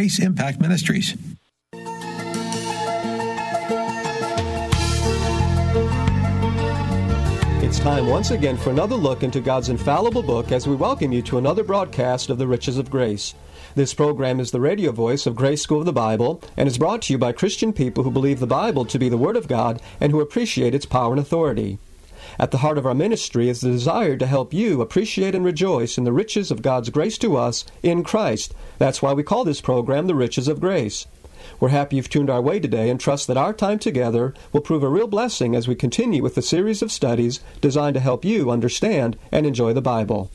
Grace Impact Ministries. It's time once again for another look into God's infallible book as we welcome you to another broadcast of the Riches of Grace. This program is the radio voice of Grace School of the Bible and is brought to you by Christian people who believe the Bible to be the Word of God and who appreciate its power and authority. At the heart of our ministry is the desire to help you appreciate and rejoice in the riches of God's grace to us in Christ. That's why we call this program The Riches of Grace. We're happy you've tuned our way today and trust that our time together will prove a real blessing as we continue with the series of studies designed to help you understand and enjoy the Bible.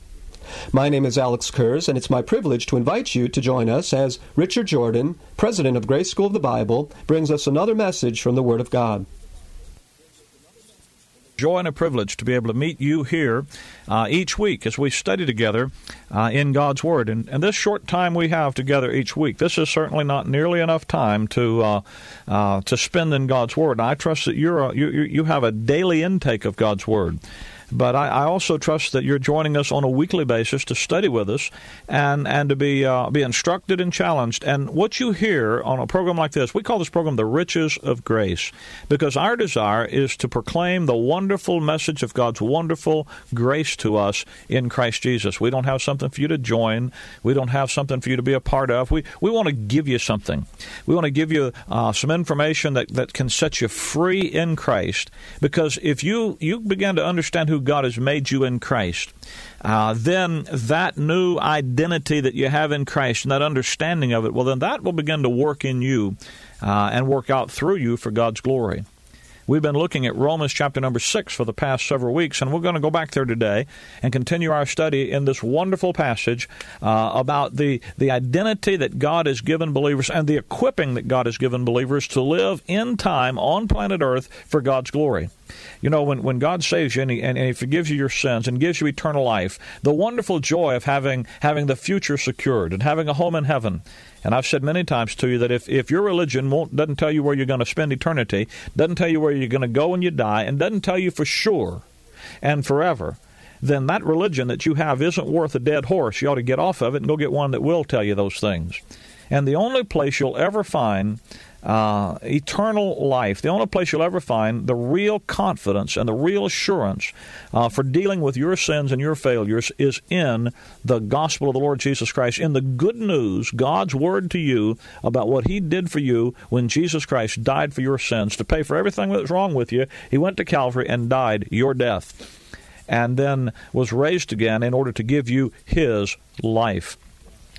My name is Alex Kurz, and it's my privilege to invite you to join us as Richard Jordan, president of Grace School of the Bible, brings us another message from the Word of God joy and a privilege to be able to meet you here uh, each week as we study together uh, in God's Word. And, and, this short time we have together each week, this is certainly not nearly enough time to uh, uh to spend in God's Word. And I trust that you're a, you you have a daily intake of God's Word. But I, I, also trust that you're joining us on a weekly basis to study with us and, and to be, uh, be instructed and challenged. And what you hear on a program like this, we call this program The Riches of Grace, because our desire is to proclaim the wonderful message of God's wonderful grace to us in Christ Jesus. We don't have something for you to join, we don't have something for you to be a part of. We, we want to give you something. We want to give you uh, some information that, that can set you free in Christ, because if you, you begin to understand who who God has made you in Christ, uh, then that new identity that you have in Christ and that understanding of it, well, then that will begin to work in you uh, and work out through you for God's glory. We've been looking at Romans chapter number 6 for the past several weeks, and we're going to go back there today and continue our study in this wonderful passage uh, about the, the identity that God has given believers and the equipping that God has given believers to live in time on planet Earth for God's glory. You know, when, when God saves you and he, and, and he forgives you your sins and gives you eternal life, the wonderful joy of having, having the future secured and having a home in heaven and I've said many times to you that if, if your religion won't, doesn't tell you where you're going to spend eternity, doesn't tell you where you're going to go when you die, and doesn't tell you for sure and forever, then that religion that you have isn't worth a dead horse. You ought to get off of it and go get one that will tell you those things. And the only place you'll ever find uh, eternal life, the only place you'll ever find the real confidence and the real assurance uh, for dealing with your sins and your failures is in the gospel of the Lord Jesus Christ, in the good news, God's word to you about what He did for you when Jesus Christ died for your sins to pay for everything that was wrong with you. He went to Calvary and died your death and then was raised again in order to give you His life.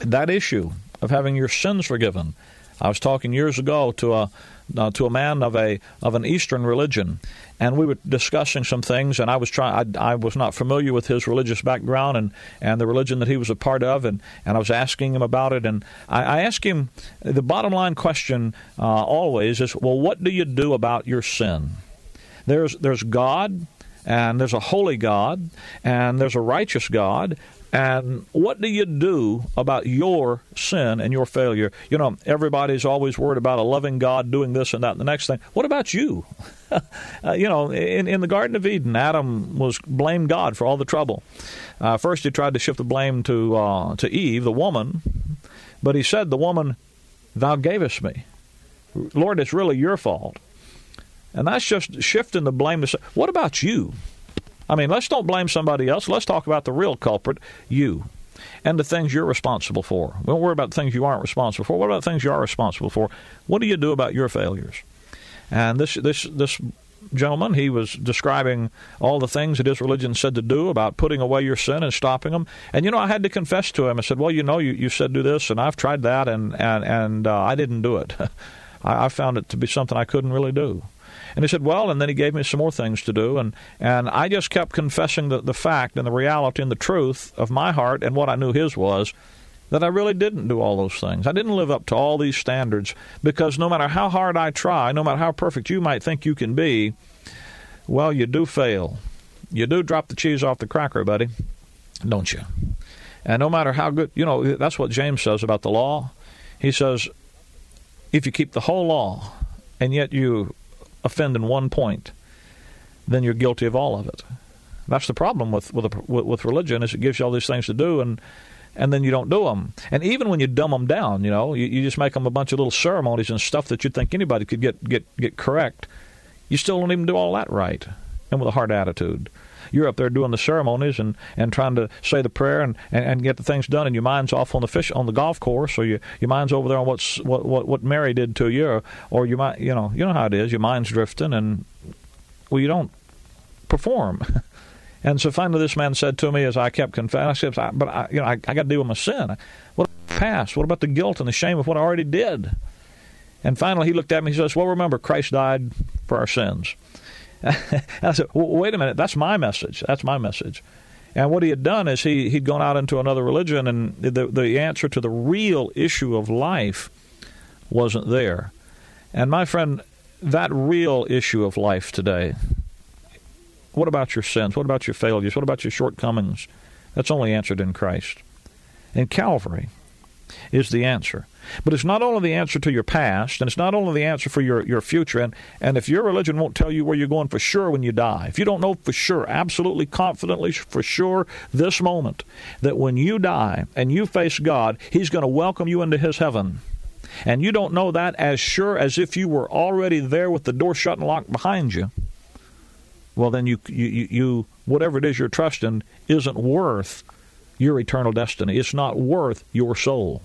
That issue of having your sins forgiven I was talking years ago to a uh, to a man of a of an Eastern religion, and we were discussing some things. And I was trying. I, I, was not familiar with his religious background and, and the religion that he was a part of, and, and I was asking him about it. And I, I asked him the bottom line question uh, always is, well, what do you do about your sin? There's there's God, and there's a holy God, and there's a righteous God, and what do you do about your sin and your failure? You know, everybody's always worried about a loving God doing this and that and the next thing. What about you? uh, you know, in, in the Garden of Eden, Adam was blamed God for all the trouble. Uh, first, he tried to shift the blame to uh, to Eve, the woman, but he said, "The woman thou gavest me, Lord, it's really your fault." And that's just shifting the blame to "What about you?" I mean, let's don't blame somebody else. Let's talk about the real culprit, you, and the things you're responsible for. We don't worry about the things you aren't responsible for. What about the things you are responsible for? What do you do about your failures? And this this this gentleman, he was describing all the things that his religion said to do about putting away your sin and stopping them. And you know, I had to confess to him. I said, "Well, you know, you, you said do this, and I've tried that, and and and uh, I didn't do it. I, I found it to be something I couldn't really do." And he said, Well, and then he gave me some more things to do. And, and I just kept confessing the, the fact and the reality and the truth of my heart and what I knew his was that I really didn't do all those things. I didn't live up to all these standards because no matter how hard I try, no matter how perfect you might think you can be, well, you do fail. You do drop the cheese off the cracker, buddy, don't you? And no matter how good, you know, that's what James says about the law. He says, if you keep the whole law and yet you offend in one point, then you're guilty of all of it. That's the problem with with, a, with religion is it gives you all these things to do, and and then you don't do them. And even when you dumb them down, you know, you, you just make them a bunch of little ceremonies and stuff that you'd think anybody could get, get, get correct. You still don't even do all that right and with a hard attitude. You're up there doing the ceremonies and, and trying to say the prayer and, and, and get the things done, and your mind's off on the fish on the golf course, or your your mind's over there on what's what what, what Mary did to you, or, or you might you know you know how it is. Your mind's drifting, and well, you don't perform. And so finally, this man said to me as I kept confessing, I said, "But I, you know, I, I got to deal with my sin. What about the past? What about the guilt and the shame of what I already did?" And finally, he looked at me. And he says, "Well, remember, Christ died for our sins." and I said, well, "Wait a minute. That's my message. That's my message." And what he had done is he he'd gone out into another religion, and the the answer to the real issue of life wasn't there. And my friend, that real issue of life today what about your sins? What about your failures? What about your shortcomings? That's only answered in Christ. And Calvary is the answer. But it's not only the answer to your past, and it's not only the answer for your, your future. And, and if your religion won't tell you where you're going for sure when you die, if you don't know for sure, absolutely confidently for sure this moment, that when you die and you face God, He's going to welcome you into His heaven. And you don't know that as sure as if you were already there with the door shut and locked behind you well, then you, you, you whatever it is you're trusting isn't worth your eternal destiny. It's not worth your soul.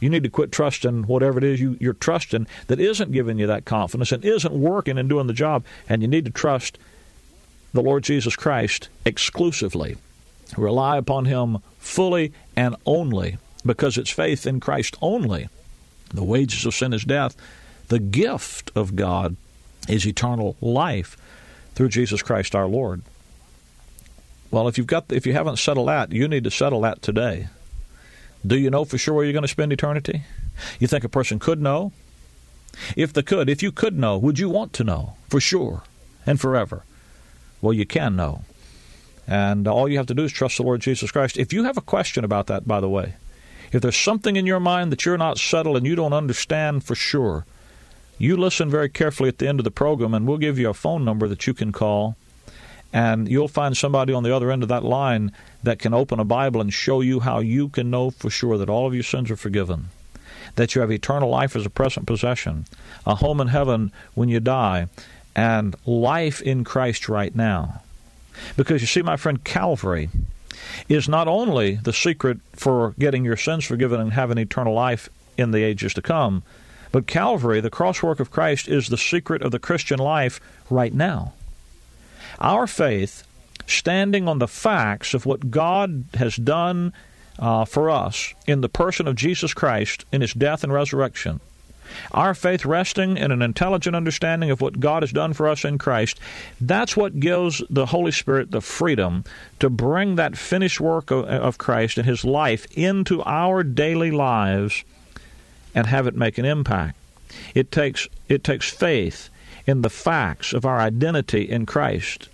You need to quit trusting whatever it is you, you're trusting that isn't giving you that confidence and isn't working and doing the job. And you need to trust the Lord Jesus Christ exclusively. Rely upon Him fully and only because it's faith in Christ only. The wages of sin is death. The gift of God is eternal life through Jesus Christ our Lord. Well, if you've got if you haven't settled that, you need to settle that today. Do you know for sure where you're going to spend eternity? You think a person could know? If they could, if you could know, would you want to know for sure and forever? Well, you can know. And all you have to do is trust the Lord Jesus Christ. If you have a question about that, by the way, if there's something in your mind that you're not settled and you don't understand for sure, you listen very carefully at the end of the program, and we'll give you a phone number that you can call. And you'll find somebody on the other end of that line that can open a Bible and show you how you can know for sure that all of your sins are forgiven, that you have eternal life as a present possession, a home in heaven when you die, and life in Christ right now. Because you see, my friend, Calvary is not only the secret for getting your sins forgiven and having eternal life in the ages to come, but Calvary, the cross work of Christ, is the secret of the Christian life right now. Our faith, standing on the facts of what God has done uh, for us in the person of Jesus Christ in his death and resurrection, our faith resting in an intelligent understanding of what God has done for us in Christ, that's what gives the Holy Spirit the freedom to bring that finished work of, of Christ and His life into our daily lives and have it make an impact. It takes it takes faith in the facts of our identity in Christ.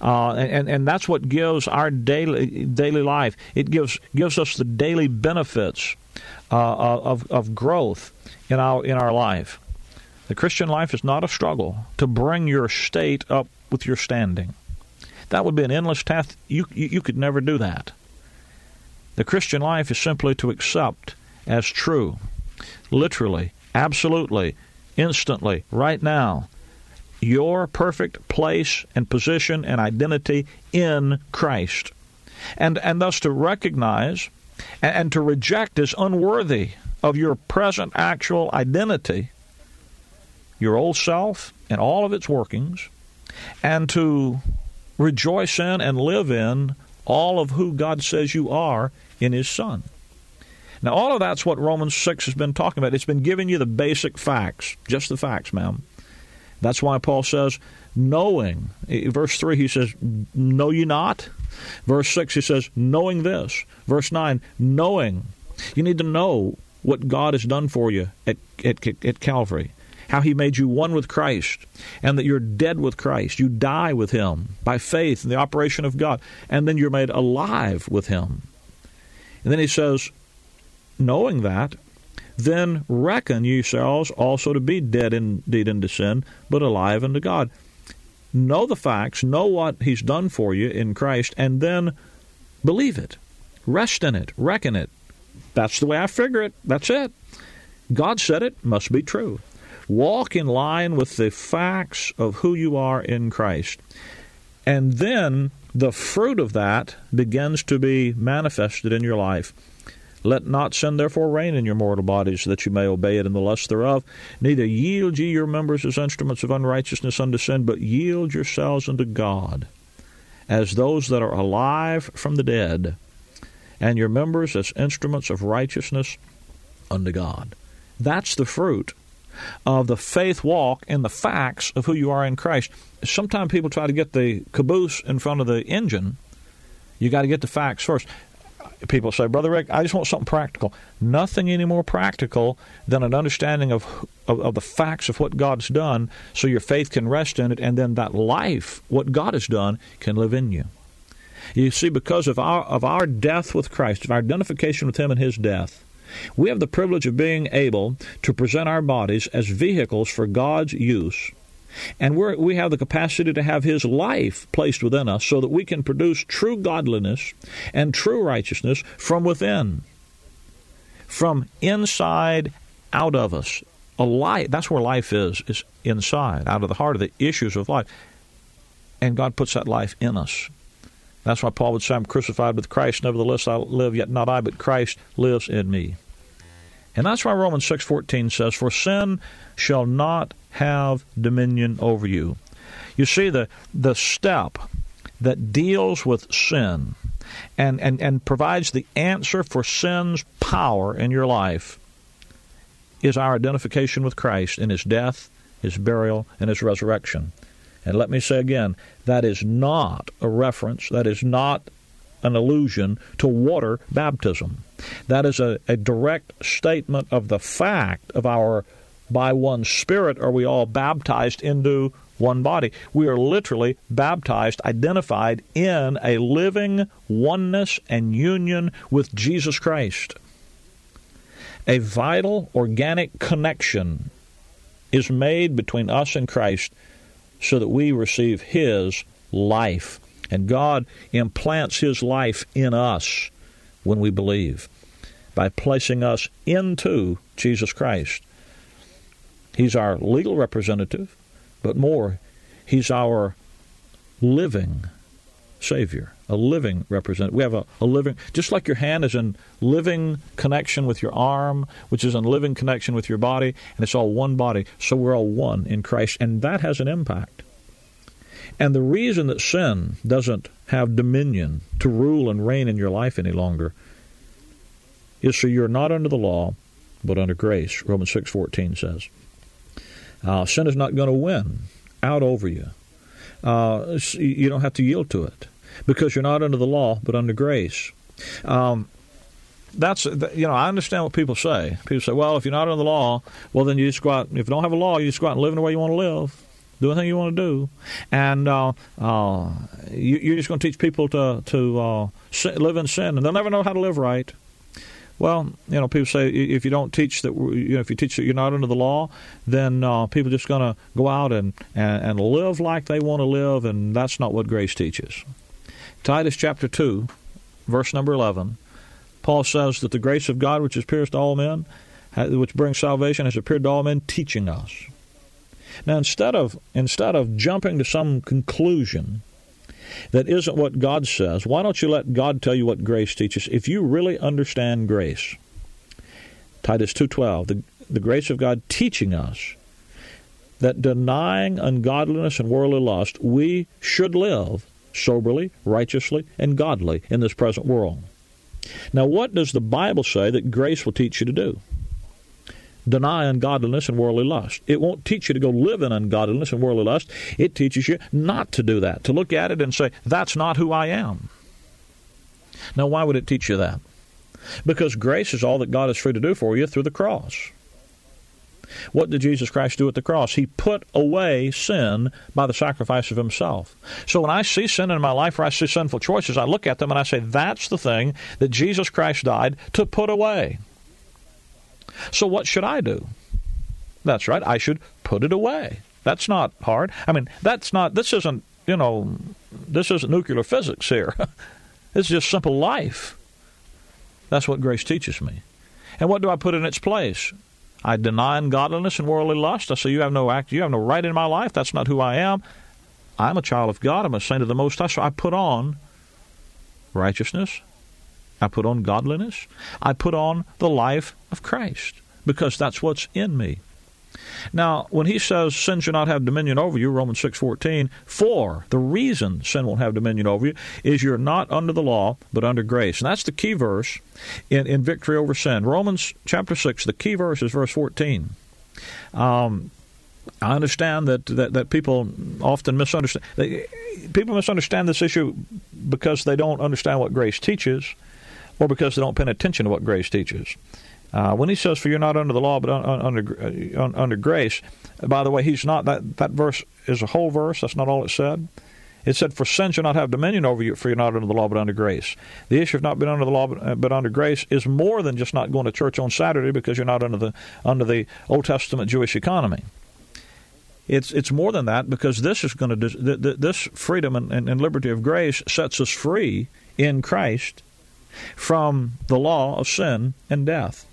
Uh, and, and that's what gives our daily daily life. It gives gives us the daily benefits uh, of of growth in our in our life. The Christian life is not a struggle to bring your state up with your standing. That would be an endless task. You, you, you could never do that. The Christian life is simply to accept as true literally, absolutely, instantly, right now, your perfect place and position and identity in Christ. And, and thus to recognize and, and to reject as unworthy of your present actual identity, your old self and all of its workings, and to rejoice in and live in all of who God says you are in His Son. Now, all of that's what Romans 6 has been talking about. It's been giving you the basic facts, just the facts, ma'am. That's why Paul says, knowing. Eh, verse 3, he says, Know ye not? Verse 6, he says, Knowing this. Verse 9, knowing. You need to know what God has done for you at, at, at Calvary how he made you one with Christ, and that you're dead with Christ. You die with him by faith in the operation of God, and then you're made alive with him. And then he says, knowing that, then reckon yourselves also to be dead indeed unto sin, but alive unto God. Know the facts, know what He's done for you in Christ, and then believe it. Rest in it, reckon it, That's the way I figure it. That's it. God said it, must be true. Walk in line with the facts of who you are in Christ. And then the fruit of that begins to be manifested in your life. Let not sin therefore reign in your mortal bodies, that you may obey it in the lust thereof. Neither yield ye your members as instruments of unrighteousness unto sin, but yield yourselves unto God, as those that are alive from the dead, and your members as instruments of righteousness unto God. That's the fruit of the faith walk and the facts of who you are in Christ. Sometimes people try to get the caboose in front of the engine. You got to get the facts first people say, Brother Rick, I just want something practical. Nothing any more practical than an understanding of, of, of the facts of what God's done so your faith can rest in it, and then that life, what God has done, can live in you. You see, because of our, of our death with Christ, of our identification with Him and His death, we have the privilege of being able to present our bodies as vehicles for God's use and we we have the capacity to have His life placed within us so that we can produce true godliness and true righteousness from within, from inside out of us. A life, that's where life is, is inside, out of the heart of the issues of life. And God puts that life in us. That's why Paul would say, I'm crucified with Christ, nevertheless I live, yet not I, but Christ lives in me. And that's why Romans 6.14 says, For sin shall not have dominion over you. You see, the, the step that deals with sin and, and, and provides the answer for sin's power in your life is our identification with Christ in his death, his burial, and his resurrection. And let me say again, that is not a reference, that is not an allusion to water baptism. That is a, a direct statement of the fact of our by one Spirit are we all baptized into one body. We are literally baptized, identified in a living oneness and union with Jesus Christ. A vital organic connection is made between us and Christ so that we receive His life. And God implants His life in us when we believe by placing us into Jesus Christ. He's our legal representative, but more, he's our living Savior, a living representative. We have a, a, living, just like your hand is in living connection with your arm, which is in living connection with your body, and it's all one body. So we're all one in Christ, and that has an impact. And the reason that sin doesn't have dominion to rule and reign in your life any longer is so you're not under the law, but under grace. Romans six fourteen says. Uh, sin is not going to win out over you. Uh, you don't have to yield to it because you're not under the law, but under grace. Um, that's you know I understand what people say. People say, well, if you're not under the law, well then you just go out. If you don't have a law, you just go out and live in the way you want to live, do anything you want to do, and uh, uh, you, are just going to teach people to to uh, live in sin, and they'll never know how to live right. Well, you know, people say if you don't teach that, you know, if you teach that you're not under the law, then uh, people are just going to go out and, and, and live like they want to live, and that's not what grace teaches. Titus chapter 2, verse number 11, Paul says that the grace of God which pierced to all men, which brings salvation, has appeared to all men, teaching us. Now, instead of instead of jumping to some conclusion that isn't what God says, why don't you let God tell you what grace teaches? If you really understand grace, Titus 2:12, the, the grace of God teaching us that denying ungodliness and worldly lust, we should live soberly, righteously, and godly in this present world. Now, what does the Bible say that grace will teach you to do? Deny ungodliness and worldly lust. It won't teach you to go live in ungodliness and worldly lust. It teaches you not to do that, to look at it and say, that's not who I am. Now, why would it teach you that? Because grace is all that God is free to do for you through the cross. What did Jesus Christ do at the cross? He put away sin by the sacrifice of himself. So when I see sin in my life or I see sinful choices, I look at them and I say, that's the thing that Jesus Christ died to put away. So what should I do? That's right. I should put it away. That's not hard. I mean, that's not, this isn't, you know, this isn't nuclear physics here. it's just simple life. That's what grace teaches me. And what do I put in its place? I deny ungodliness and worldly lust. I say, You have no act, you have no right in my life. That's not who I am. I'm a child of God. I'm a saint of the Most High. So I put on righteousness. I put on godliness. I put on the life of Christ because that's what's in me. Now, when he says sin shall not have dominion over you, Romans 6:14, for the reason sin won't have dominion over you is you're not under the law, but under grace. And that's the key verse in, in victory over sin. Romans chapter 6, the key verse is verse 14. Um, I understand that, that, that people often misunderstand. They, people misunderstand this issue because they don't understand what grace teaches, or because they don't pay attention to what grace teaches. Uh, when he says, "For you're not under the law, but under uh, under grace," by the way, he's not that that verse is a whole verse. That's not all it said. It said, "For sin shall not have dominion over you, for you're not under the law, but under grace." The issue of not being under the law, but, uh, but under grace, is more than just not going to church on Saturday because you're not under the under the Old Testament Jewish economy. It's it's more than that because this is going to this freedom and, and, and liberty of grace sets us free in Christ from the law of sin and death.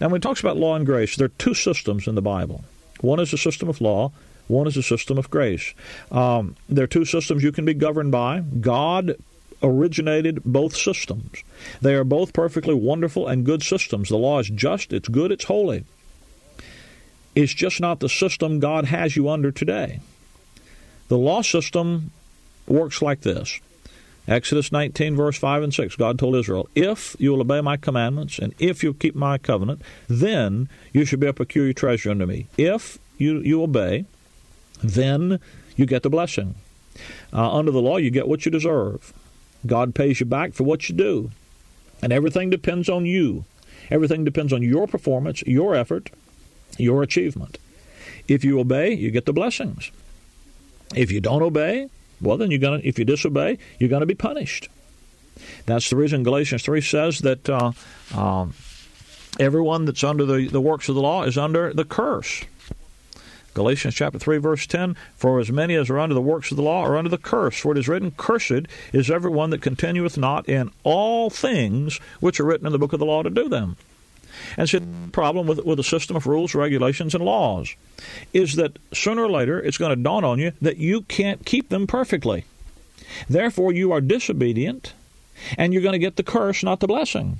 Now, when he talks about law and grace, there are two systems in the Bible. One is a system of law, one is a system of grace. Um, there are two systems you can be governed by. God originated both systems. They are both perfectly wonderful and good systems. The law is just, it's good, it's holy. It's just not the system God has you under today. The law system works like this Exodus 19, verse 5 and 6, God told Israel, If you will obey my commandments, and if you keep my covenant, then you shall be a peculiar treasure unto me. If you, you obey, then you get the blessing. Uh, under the law, you get what you deserve. God pays you back for what you do. And everything depends on you. Everything depends on your performance, your effort, your achievement. If you obey, you get the blessings. If you don't obey, well, then you're gonna if you disobey, you're going to be punished. That's the reason Galatians three says that uh, um, everyone that's under the, the works of the law is under the curse. Galatians chapter 3 verse 10 For as many as are under the works of the law are under the curse for it is written cursed is everyone that continueth not in all things which are written in the book of the law to do them. And so the problem with, with a system of rules, regulations, and laws is that sooner or later it's going to dawn on you that you can't keep them perfectly. Therefore, you are disobedient, and you're going to get the curse, not the blessing.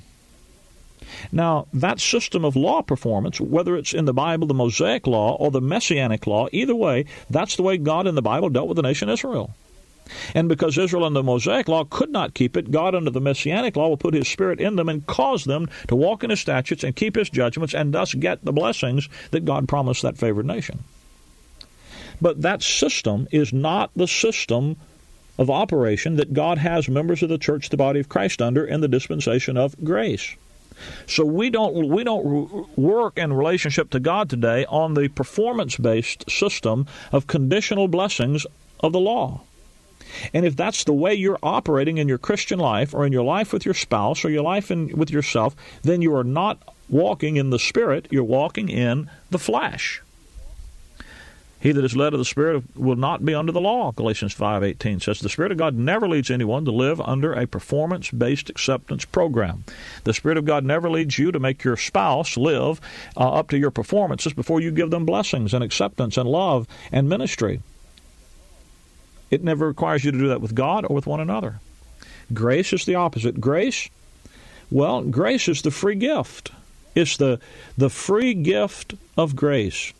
Now, that system of law performance, whether it's in the Bible, the Mosaic law, or the Messianic law, either way, that's the way God in the Bible dealt with the nation Israel. And because Israel under the Mosaic law could not keep it, God under the Messianic law will put His Spirit in them and cause them to walk in His statutes and keep His judgments and thus get the blessings that God promised that favored nation. But that system is not the system of operation that God has members of the church, the body of Christ, under in the dispensation of grace. So we don't we don't work in relationship to God today on the performance based system of conditional blessings of the law. And if that's the way you're operating in your Christian life or in your life with your spouse or your life in, with yourself, then you are not walking in the Spirit, you're walking in the flesh. He that is led of the Spirit will not be under the law, Galatians 5.18 says. The Spirit of God never leads anyone to live under a performance-based acceptance program. The Spirit of God never leads you to make your spouse live uh, up to your performances before you give them blessings and acceptance and love and ministry. It never requires you to do that with God or with one another. Grace is the opposite. Grace, well, grace is the free gift. It's the the free gift of grace.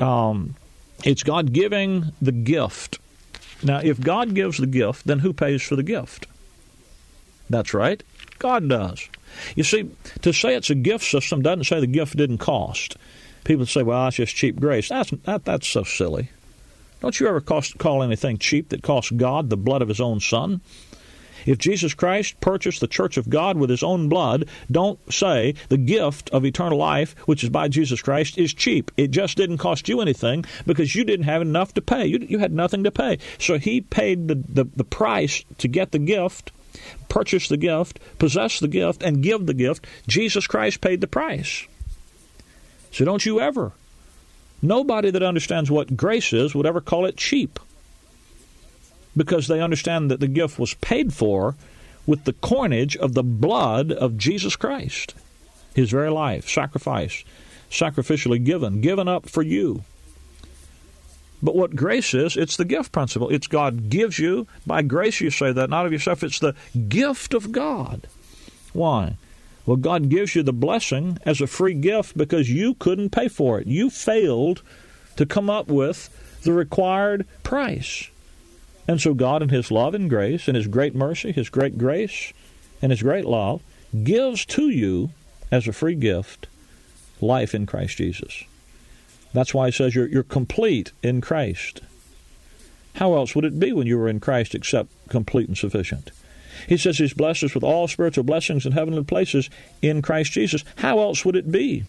Um, it's God giving the gift. Now, if God gives the gift, then who pays for the gift? That's right, God does. You see, to say it's a gift system doesn't say the gift didn't cost. People say, "Well, it's just cheap grace." That's that, that's so silly. Don't you ever cost, call anything cheap that costs God the blood of his own Son? If Jesus Christ purchased the church of God with his own blood, don't say the gift of eternal life, which is by Jesus Christ, is cheap. It just didn't cost you anything because you didn't have enough to pay. You, you had nothing to pay. So he paid the, the, the price to get the gift, purchase the gift, possess the gift, and give the gift. Jesus Christ paid the price. So don't you ever Nobody that understands what grace is would ever call it cheap because they understand that the gift was paid for with the coinage of the blood of Jesus Christ, his very life, sacrifice, sacrificially given, given up for you. But what grace is, it's the gift principle. It's God gives you, by grace you say that, not of yourself. It's the gift of God. Why? Well, God gives you the blessing as a free gift because you couldn't pay for it. You failed to come up with the required price. And so God, in His love and grace, and His great mercy, His great grace, and His great love, gives to you as a free gift life in Christ Jesus. That's why He says you're, you're complete in Christ. How else would it be when you were in Christ except complete and sufficient? He says He's blessed us with all spiritual blessings in heavenly places in Christ Jesus. How else would it be?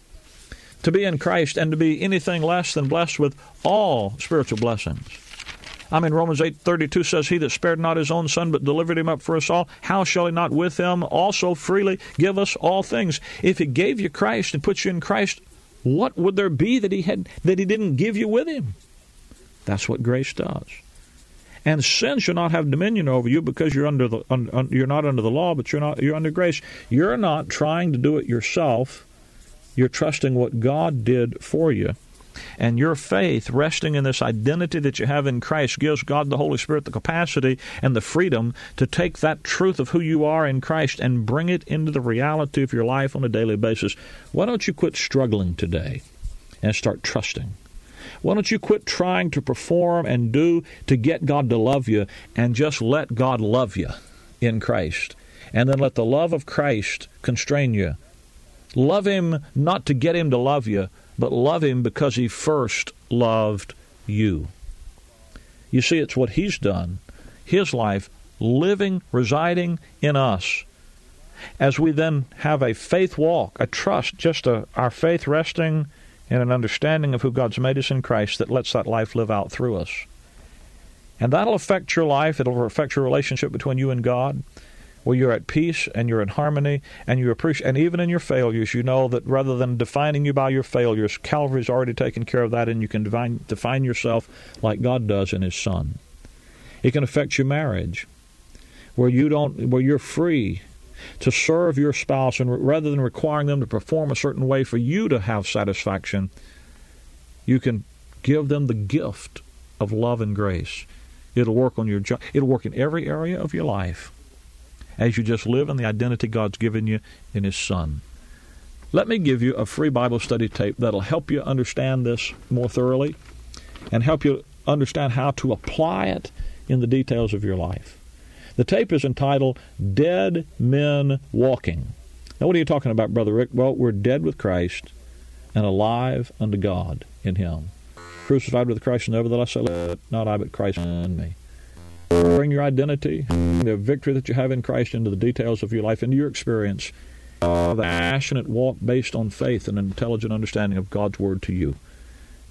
To be in Christ and to be anything less than blessed with all spiritual blessings. I mean, Romans 8.32 says, He that spared not his own son, but delivered him up for us all, how shall he not with him also freely give us all things? If he gave you Christ and put you in Christ, what would there be that he had that he didn't give you with him? That's what grace does. And sin shall not have dominion over you because you're under the un, un, you're not under the law, but you're not you're under grace. You're not trying to do it yourself. You're trusting what God did for you. And your faith, resting in this identity that you have in Christ, gives God the Holy Spirit the capacity and the freedom to take that truth of who you are in Christ and bring it into the reality of your life on a daily basis. Why don't you quit struggling today and start trusting? Why don't you quit trying to perform and do to get God to love you and just let God love you in Christ? And then let the love of Christ constrain you. Love Him not to get Him to love you, but love Him because He first loved you. You see, it's what He's done, His life, living, residing in us. As we then have a faith walk, a trust, just a, our faith resting in an understanding of who God's made us in Christ that lets that life live out through us. And that'll affect your life. It'll affect your relationship between you and God where you're at peace and you're in harmony and you appreciate, and even in your failures, you know that rather than defining you by your failures, Calvary's already taken care of that, and you can define, define yourself like God does in His Son. It can affect your marriage, where you don't, where you're free to serve your spouse, and rather than requiring them to perform a certain way for you to have satisfaction, you can give them the gift of love and grace. It'll work on your job. It'll work in every area of your life as you just live in the identity God's given you in His Son. Let me give you a free Bible study tape that'll help you understand this more thoroughly and help you understand how to apply it in the details of your life. The tape is entitled Dead Men Walking. Now, what are you talking about, Brother Rick? Well, we're dead with Christ and alive unto God in Him. Crucified with Christ, and nevertheless I live, not I, but Christ in me. Bring your identity, the victory that you have in Christ into the details of your life, into your experience. The passionate walk based on faith and an intelligent understanding of God's Word to you.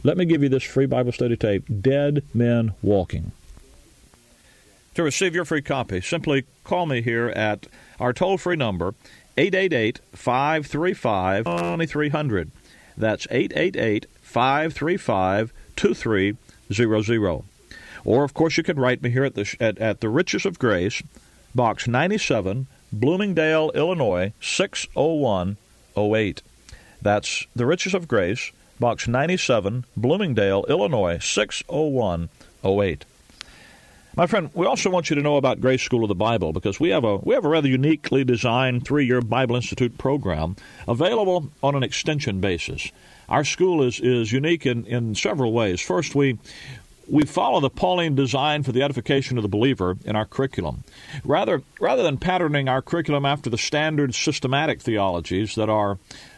Let me give you this free Bible study tape, Dead Men Walking. To receive your free copy, simply call me here at our toll free number, 888 535 2300. That's 888 535 2300. Or, of course, you can write me here at the, at, at the Riches of Grace, Box 97, Bloomingdale, Illinois, 60108. That's the Riches of Grace, Box 97, Bloomingdale, Illinois, 60108. My friend, we also want you to know about Grace School of the Bible because we have a we have a rather uniquely designed three-year Bible Institute program available on an extension basis. Our school is, is unique in, in several ways. First, we we follow the Pauline design for the edification of the believer in our curriculum. Rather, rather than patterning our curriculum after the standard systematic theologies that are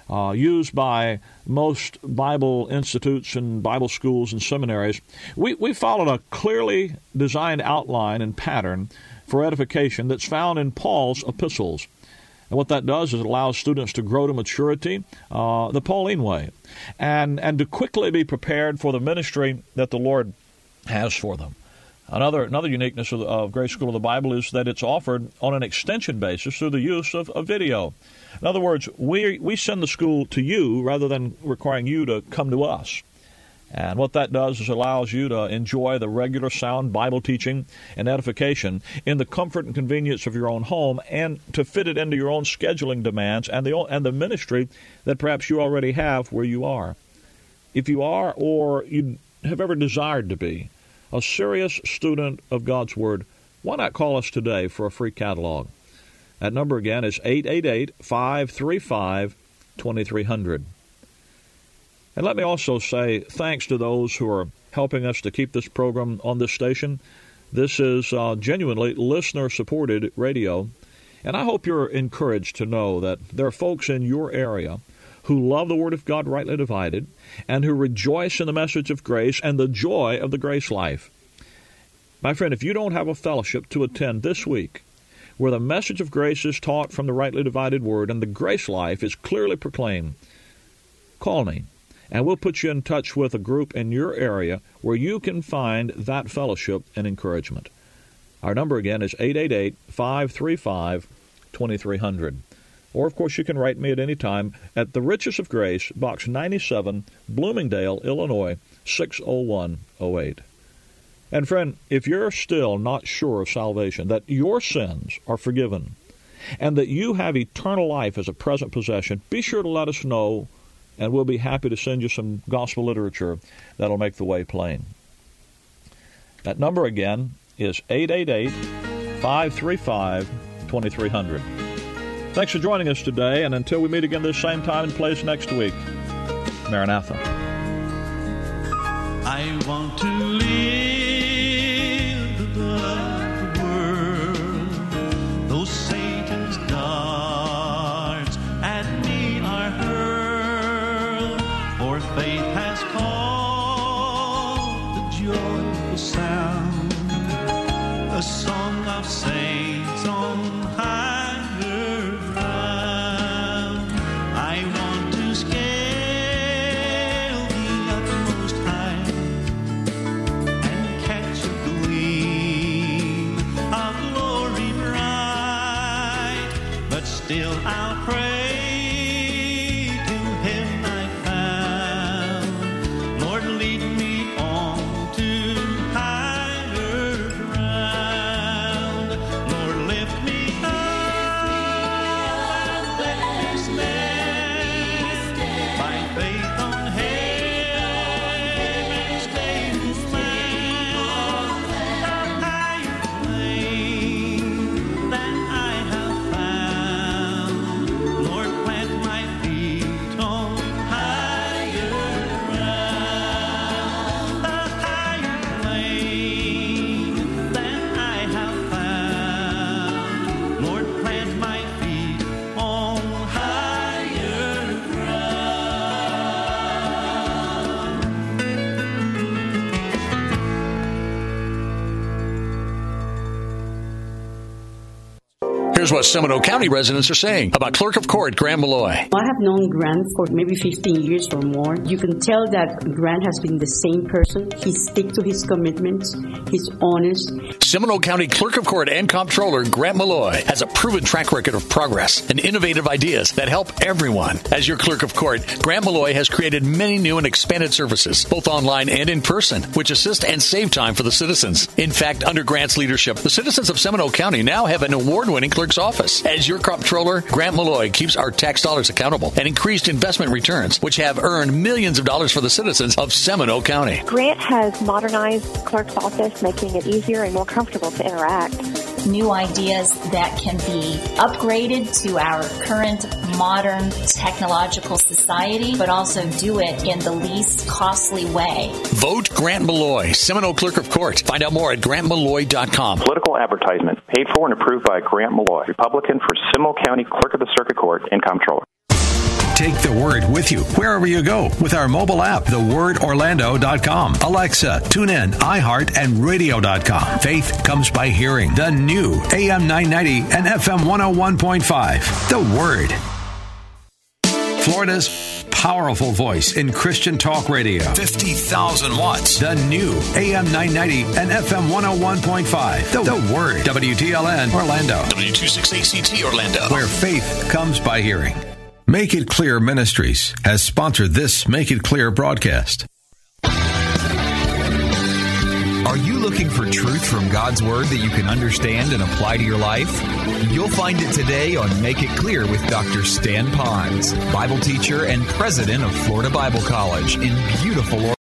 uh, used by most Bible institutes and Bible schools and seminaries, we, we followed a clearly designed outline and pattern for edification that's found in Paul's epistles. And what that does is it allows students to grow to maturity uh, the Pauline way and, and to quickly be prepared for the ministry that the Lord has for them. Another another uniqueness of, of Grace School of the Bible is that it's offered on an extension basis through the use of, of video. In other words, we we send the school to you rather than requiring you to come to us. And what that does is allows you to enjoy the regular sound Bible teaching and edification in the comfort and convenience of your own home and to fit it into your own scheduling demands and the and the ministry that perhaps you already have where you are. If you are or you have ever desired to be a serious student of God's word, why not call us today for a free catalog? That number again is 888 535 2300. And let me also say thanks to those who are helping us to keep this program on this station. This is uh, genuinely listener supported radio. And I hope you're encouraged to know that there are folks in your area who love the Word of God rightly divided and who rejoice in the message of grace and the joy of the grace life. My friend, if you don't have a fellowship to attend this week where the message of grace is taught from the rightly divided Word and the grace life is clearly proclaimed, call me and we'll put you in touch with a group in your area where you can find that fellowship and encouragement. Our number again is 888 535 2300. Or, of course, you can write me at any time at The Riches of Grace, Box 97, Bloomingdale, Illinois, 60108. And, friend, if you're still not sure of salvation, that your sins are forgiven, and that you have eternal life as a present possession, be sure to let us know and we'll be happy to send you some gospel literature that'll make the way plain. That number again is 888 535 2300. Thanks for joining us today, and until we meet again this same time and place next week, Maranatha. I want to live Here's what Seminole County residents are saying about Clerk of Court Grant Maloy. I have known Grant for maybe 15 years or more. You can tell that Grant has been the same person. He sticks to his commitments. He's honest. Seminole County Clerk of Court and Comptroller Grant Maloy has a proven track record of progress and innovative ideas that help everyone. As your Clerk of Court, Grant Maloy has created many new and expanded services, both online and in person, which assist and save time for the citizens. In fact, under Grant's leadership, the citizens of Seminole County now have an award-winning clerk's office. As your comptroller, Grant Maloy keeps our tax dollars accountable and increased investment returns, which have earned millions of dollars for the citizens of Seminole County. Grant has modernized the clerk's office, making it easier and more comfortable to interact. new ideas that can be upgraded to our current modern technological society, but also do it in the least costly way. Vote Grant Maloy, Seminole Clerk of Court. Find out more at grantmaloy.com. Political advertisement paid for and approved by Grant Maloy, Republican for Seminole County Clerk of the Circuit Court and Comptroller. Take the word with you wherever you go with our mobile app, thewordorlando.com. Alexa, tune in, iHeart, and radio.com. Faith comes by hearing the new AM 990 and FM 101.5. The Word. Florida's powerful voice in Christian talk radio. 50,000 watts. The new AM 990 and FM 101.5. The, the Word. WTLN Orlando. W268CT Orlando. Where faith comes by hearing. Make It Clear Ministries has sponsored this Make It Clear broadcast. Are you looking for truth from God's Word that you can understand and apply to your life? You'll find it today on Make It Clear with Dr. Stan Ponz, Bible teacher and president of Florida Bible College in beautiful